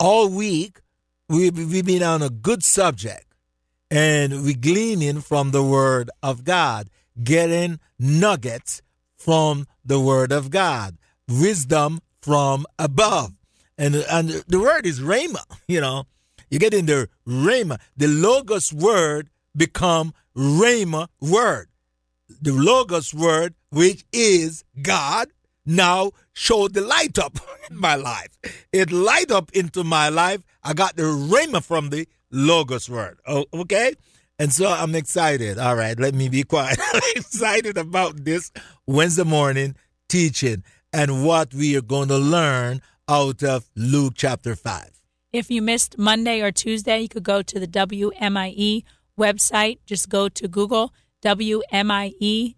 All week, we, we've been on a good subject and we're gleaning from the Word of God, getting nuggets from the Word of God, wisdom from above. And, and the word is Rhema, you know. You get in the Rhema. The Logos word become Rhema word. The Logos word, which is God, now showed the light up in my life. It light up into my life. I got the rhema from the logos word. Oh, okay? And so I'm excited. All right, let me be quiet. I'm excited about this Wednesday morning teaching and what we are going to learn out of Luke chapter 5. If you missed Monday or Tuesday, you could go to the WMIE website. Just go to Google, WMIEFM.com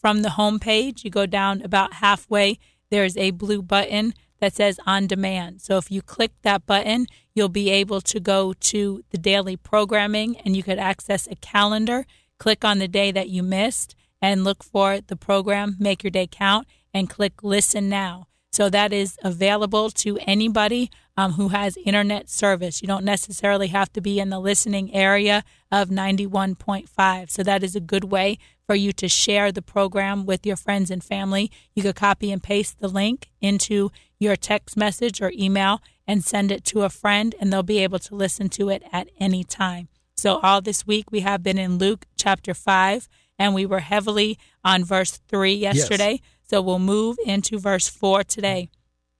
from the home page, you go down about halfway, there's a blue button that says on demand. So if you click that button, you'll be able to go to the daily programming and you could access a calendar. Click on the day that you missed and look for the program, Make Your Day Count, and click Listen Now. So that is available to anybody um, who has internet service. You don't necessarily have to be in the listening area of 91.5. So that is a good way for you to share the program with your friends and family. You could copy and paste the link into your text message or email and send it to a friend, and they'll be able to listen to it at any time. So, all this week we have been in Luke chapter 5, and we were heavily on verse 3 yesterday. Yes. So we'll move into verse 4 today.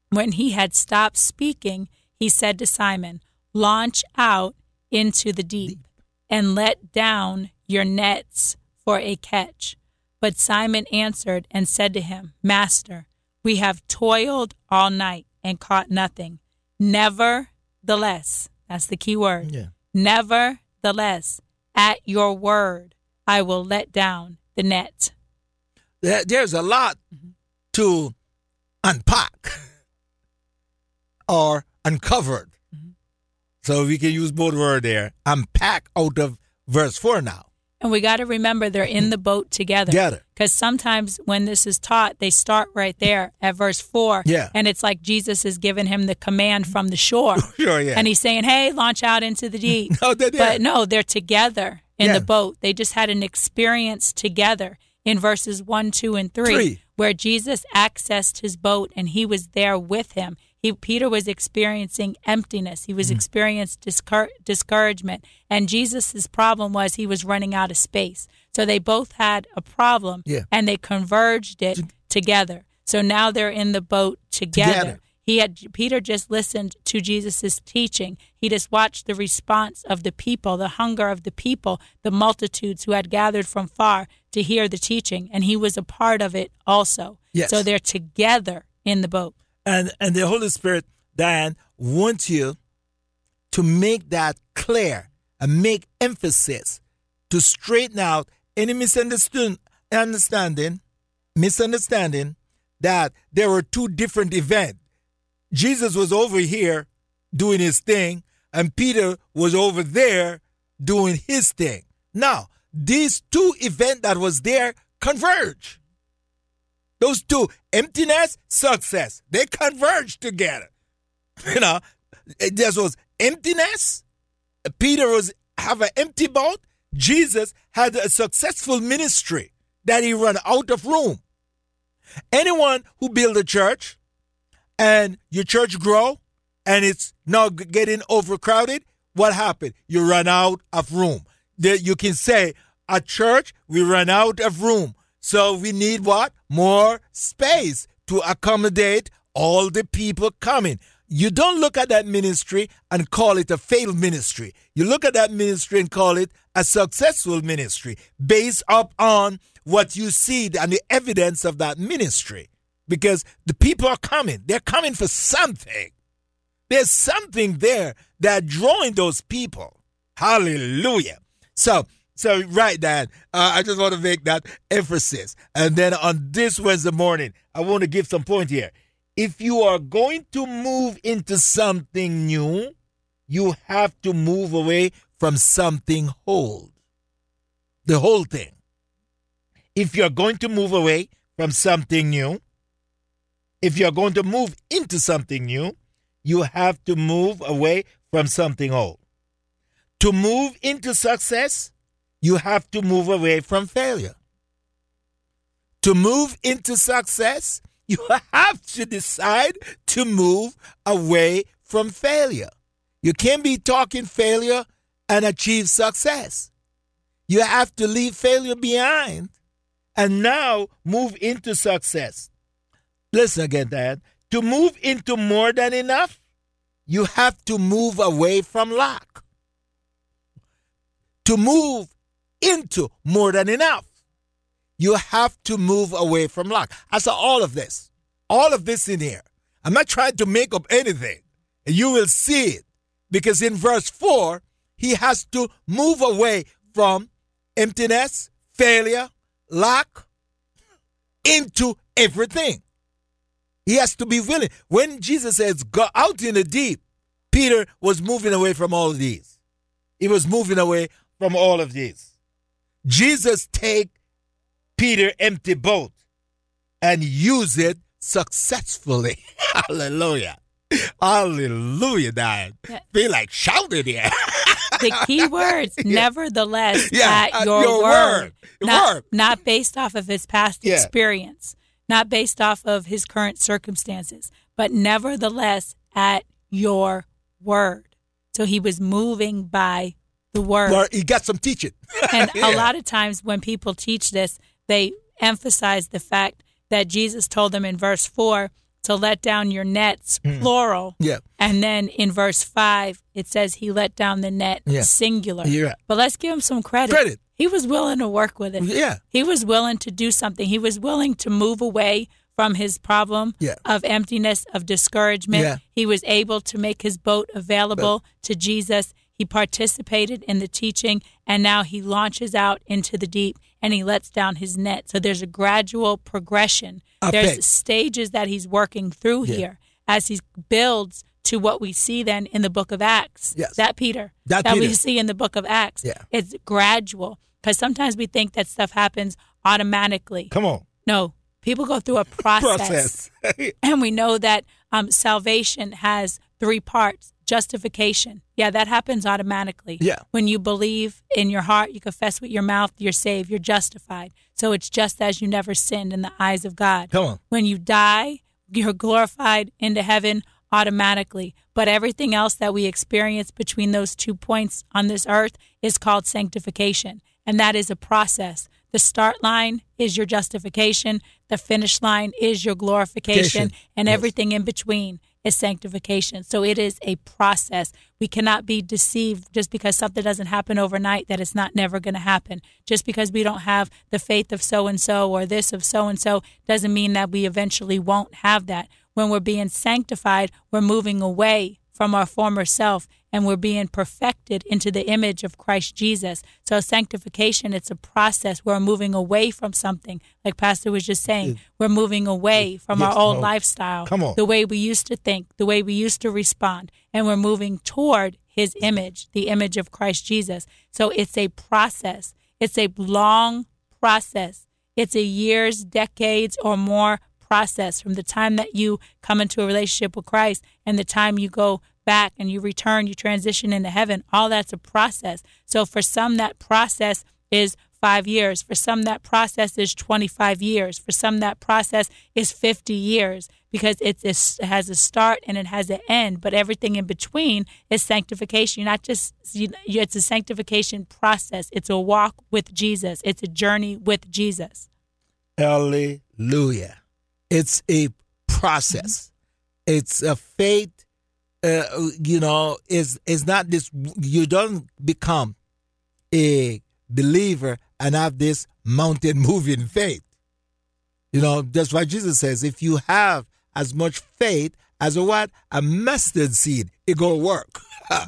When he had stopped speaking, he said to Simon, Launch out into the deep and let down your nets for a catch. But Simon answered and said to him, Master, we have toiled all night and caught nothing. Nevertheless, that's the key word. Yeah. Nevertheless, at your word, I will let down the net there's a lot mm-hmm. to unpack or uncovered. Mm-hmm. So we can use both words there. Unpack out of verse 4 now. And we got to remember they're in the boat together. Together. Because sometimes when this is taught, they start right there at verse 4. Yeah. And it's like Jesus is giving him the command from the shore. sure, yeah. And he's saying, hey, launch out into the deep. no, they're, But no, they're together in yeah. the boat. They just had an experience together in verses 1, 2, and 3, Three. where Jesus accessed his boat and he was there with him. He, Peter was experiencing emptiness. He was mm. experiencing discour- discouragement. And Jesus' problem was he was running out of space. So they both had a problem yeah. and they converged it together. So now they're in the boat together. together. He had Peter just listened to Jesus' teaching. He just watched the response of the people, the hunger of the people, the multitudes who had gathered from far to hear the teaching, and he was a part of it also. Yes. So they're together in the boat. And and the Holy Spirit, Diane, wants you to make that clear and make emphasis to straighten out any misunderstanding, misunderstanding that there were two different events Jesus was over here doing his thing, and Peter was over there doing his thing. Now, these two events that was there converge. Those two, emptiness, success, they converge together. You know, there was emptiness. Peter was have an empty boat. Jesus had a successful ministry that he run out of room. Anyone who build a church, and your church grow and it's not getting overcrowded, what happened? You run out of room. You can say, at church, we run out of room. So we need what? More space to accommodate all the people coming. You don't look at that ministry and call it a failed ministry. You look at that ministry and call it a successful ministry based up on what you see and the evidence of that ministry. because the people are coming. They're coming for something. There's something there that drawing those people. Hallelujah. So, so right, Dan. Uh, I just want to make that emphasis. And then on this Wednesday morning, I want to give some point here. If you are going to move into something new, you have to move away from something old. The whole thing. If you're going to move away from something new, if you're going to move into something new, you have to move away from something old. To move into success, you have to move away from failure. To move into success, you have to decide to move away from failure. You can't be talking failure and achieve success. You have to leave failure behind and now move into success. Listen again, Dad. To move into more than enough, you have to move away from lack. To move into more than enough, you have to move away from lack. I saw all of this, all of this in here. I'm not trying to make up anything. You will see it because in verse 4, he has to move away from emptiness, failure, lack into everything. He has to be willing. When Jesus says, go out in the deep, Peter was moving away from all of these. He was moving away from all of these. Jesus take Peter empty boat and use it successfully. Hallelujah. Hallelujah, Diane. Yeah. Feel like shouting here. the key words, yeah. nevertheless, yeah. at your, your word. word. Not, word. not based off of his past yeah. experience, not based off of his current circumstances, but nevertheless at your word. So he was moving by the word. Well, he got some teaching. and a lot of times when people teach this, they emphasize the fact that Jesus told them in verse 4 to let down your nets, mm. plural. Yeah. And then in verse 5, it says he let down the net, yeah. singular. Yeah. But let's give him some credit. Credit. He was willing to work with it. Yeah. He was willing to do something. He was willing to move away from his problem yeah. of emptiness, of discouragement. Yeah. He was able to make his boat available but, to Jesus. He participated in the teaching, and now he launches out into the deep and he lets down his net. So there's a gradual progression. there's stages that he's working through yeah. here as he builds to what we see then in the book of Acts. Yes. That Peter. That, that Peter. we see in the book of Acts. Yeah. It's gradual. Because sometimes we think that stuff happens automatically. Come on. No, people go through a process. process. and we know that um, salvation has three parts justification. Yeah, that happens automatically. Yeah. When you believe in your heart, you confess with your mouth, you're saved, you're justified. So it's just as you never sinned in the eyes of God. Come on. When you die, you're glorified into heaven automatically. But everything else that we experience between those two points on this earth is called sanctification. And that is a process. The start line is your justification, the finish line is your glorification, and everything in between is sanctification. So it is a process. We cannot be deceived just because something doesn't happen overnight that it's not never going to happen. Just because we don't have the faith of so and so or this of so and so doesn't mean that we eventually won't have that. When we're being sanctified, we're moving away from our former self and we're being perfected into the image of Christ Jesus. So sanctification, it's a process. We're moving away from something, like Pastor was just saying. It, we're moving away from yes, our old no. lifestyle, Come on. the way we used to think, the way we used to respond, and we're moving toward His image, the image of Christ Jesus. So it's a process. It's a long process. It's a years, decades, or more process from the time that you come into a relationship with Christ and the time you go back and you return, you transition into heaven. All that's a process. So for some, that process is five years. For some, that process is 25 years. For some, that process is 50 years because it has a start and it has an end. But everything in between is sanctification. You're not just, it's a sanctification process. It's a walk with Jesus, it's a journey with Jesus. Hallelujah. It's a process, mm-hmm. it's a faith uh, you know, is is not this. You don't become a believer and have this mountain moving faith. You know, that's why Jesus says, if you have as much faith as a what? A mustard seed, it gonna work.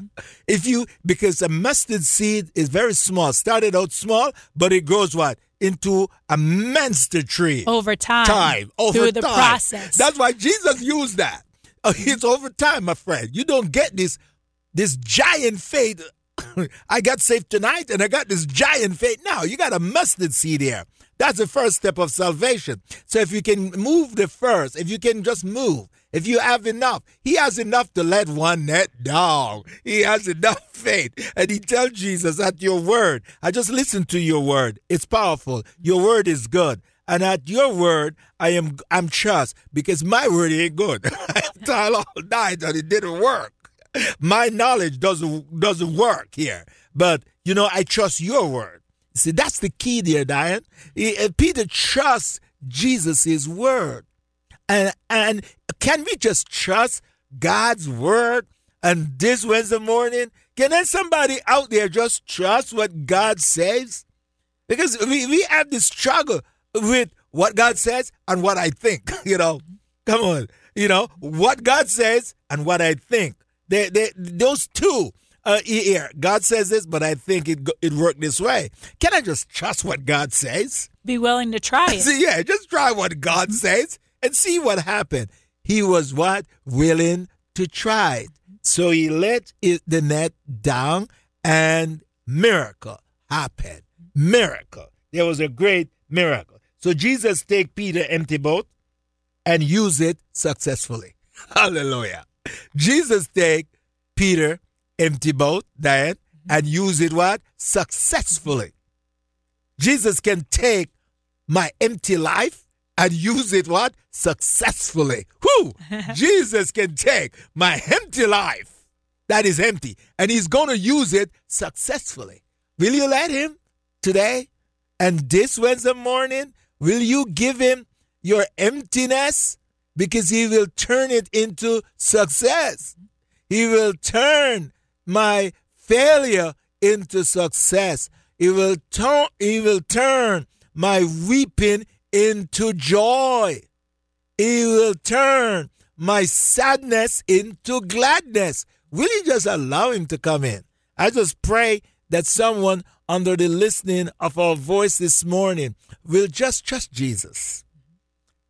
if you because a mustard seed is very small, started out small, but it grows what? Into a monster tree. Over time. Time. Over through the time. process. That's why Jesus used that. Uh, It's over time, my friend. You don't get this this giant faith. I got saved tonight and I got this giant faith. Now you got a mustard seed here. That's the first step of salvation. So if you can move the first, if you can just move, if you have enough, he has enough to let one net down. He has enough faith. And he tells Jesus at your word, I just listen to your word. It's powerful. Your word is good. And at your word, I am I'm trust because my word ain't good. I tried all night and it didn't work. My knowledge doesn't doesn't work here. But you know, I trust your word. See, that's the key there, Diane. Uh, Peter trusts Jesus' word. And and can we just trust God's word? And this Wednesday morning, can somebody out there just trust what God says? Because we, we have this struggle with what God says and what I think. You know, come on. You know, what God says and what I think. They, they, those two uh, here. God says this, but I think it, it worked this way. Can I just trust what God says? Be willing to try it. Yeah, just try what God says and see what happened. He was what? Willing to try it. So he let it, the net down and miracle happened. Miracle. There was a great miracle. So Jesus take Peter empty boat and use it successfully. Hallelujah. Jesus take Peter empty boat, Diane, and use it what? Successfully. Jesus can take my empty life and use it what? Successfully. Who? Jesus can take my empty life that is empty and he's going to use it successfully. Will you let him today? And this Wednesday morning, will you give him your emptiness? Because he will turn it into success. He will turn my failure into success. He will turn he will turn my weeping into joy. He will turn my sadness into gladness. Will you just allow him to come in? I just pray that someone under the listening of our voice this morning we'll just trust Jesus.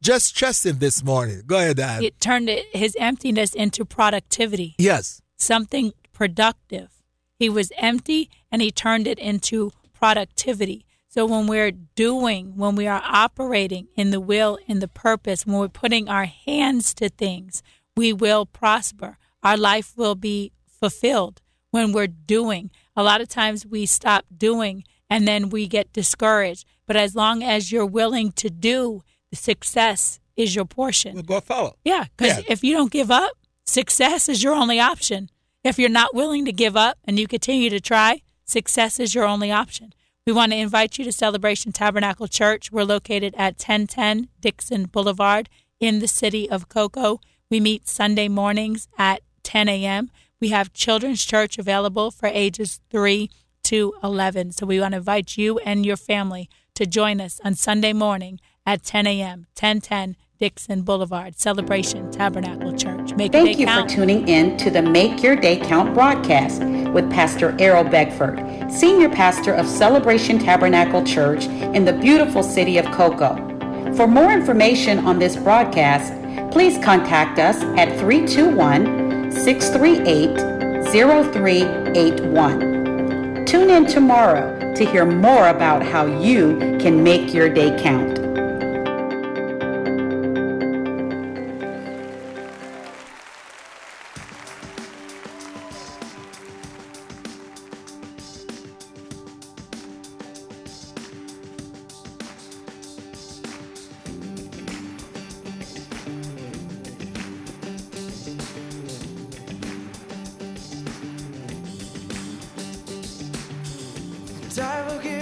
Just trust him this morning. Go ahead, Dad. It turned his emptiness into productivity, yes. something productive. He was empty and he turned it into productivity. So when we're doing, when we are operating in the will, in the purpose, when we're putting our hands to things, we will prosper. Our life will be fulfilled when we're doing. A lot of times we stop doing and then we get discouraged. But as long as you're willing to do, the success is your portion. We'll go follow. Yeah, because Yeah. if you don't give up, success is your only option. If you're not willing to give up and you continue to try, success is your only option. We want to invite you to Celebration Tabernacle Church. We're located at 1010 Dixon Boulevard in the city of Cocoa. We meet Sunday mornings at 10 a.m. We have children's church available for ages 3 to 11. So we want to invite you and your family to join us on Sunday morning at 10 a.m., 1010 Dixon Boulevard, Celebration Tabernacle Church. Make Thank you count. for tuning in to the Make Your Day Count broadcast with Pastor Errol Beckford, Senior Pastor of Celebration Tabernacle Church in the beautiful city of Cocoa. For more information on this broadcast, please contact us at 321 638 0381. Tune in tomorrow to hear more about how you can make your day count. I will give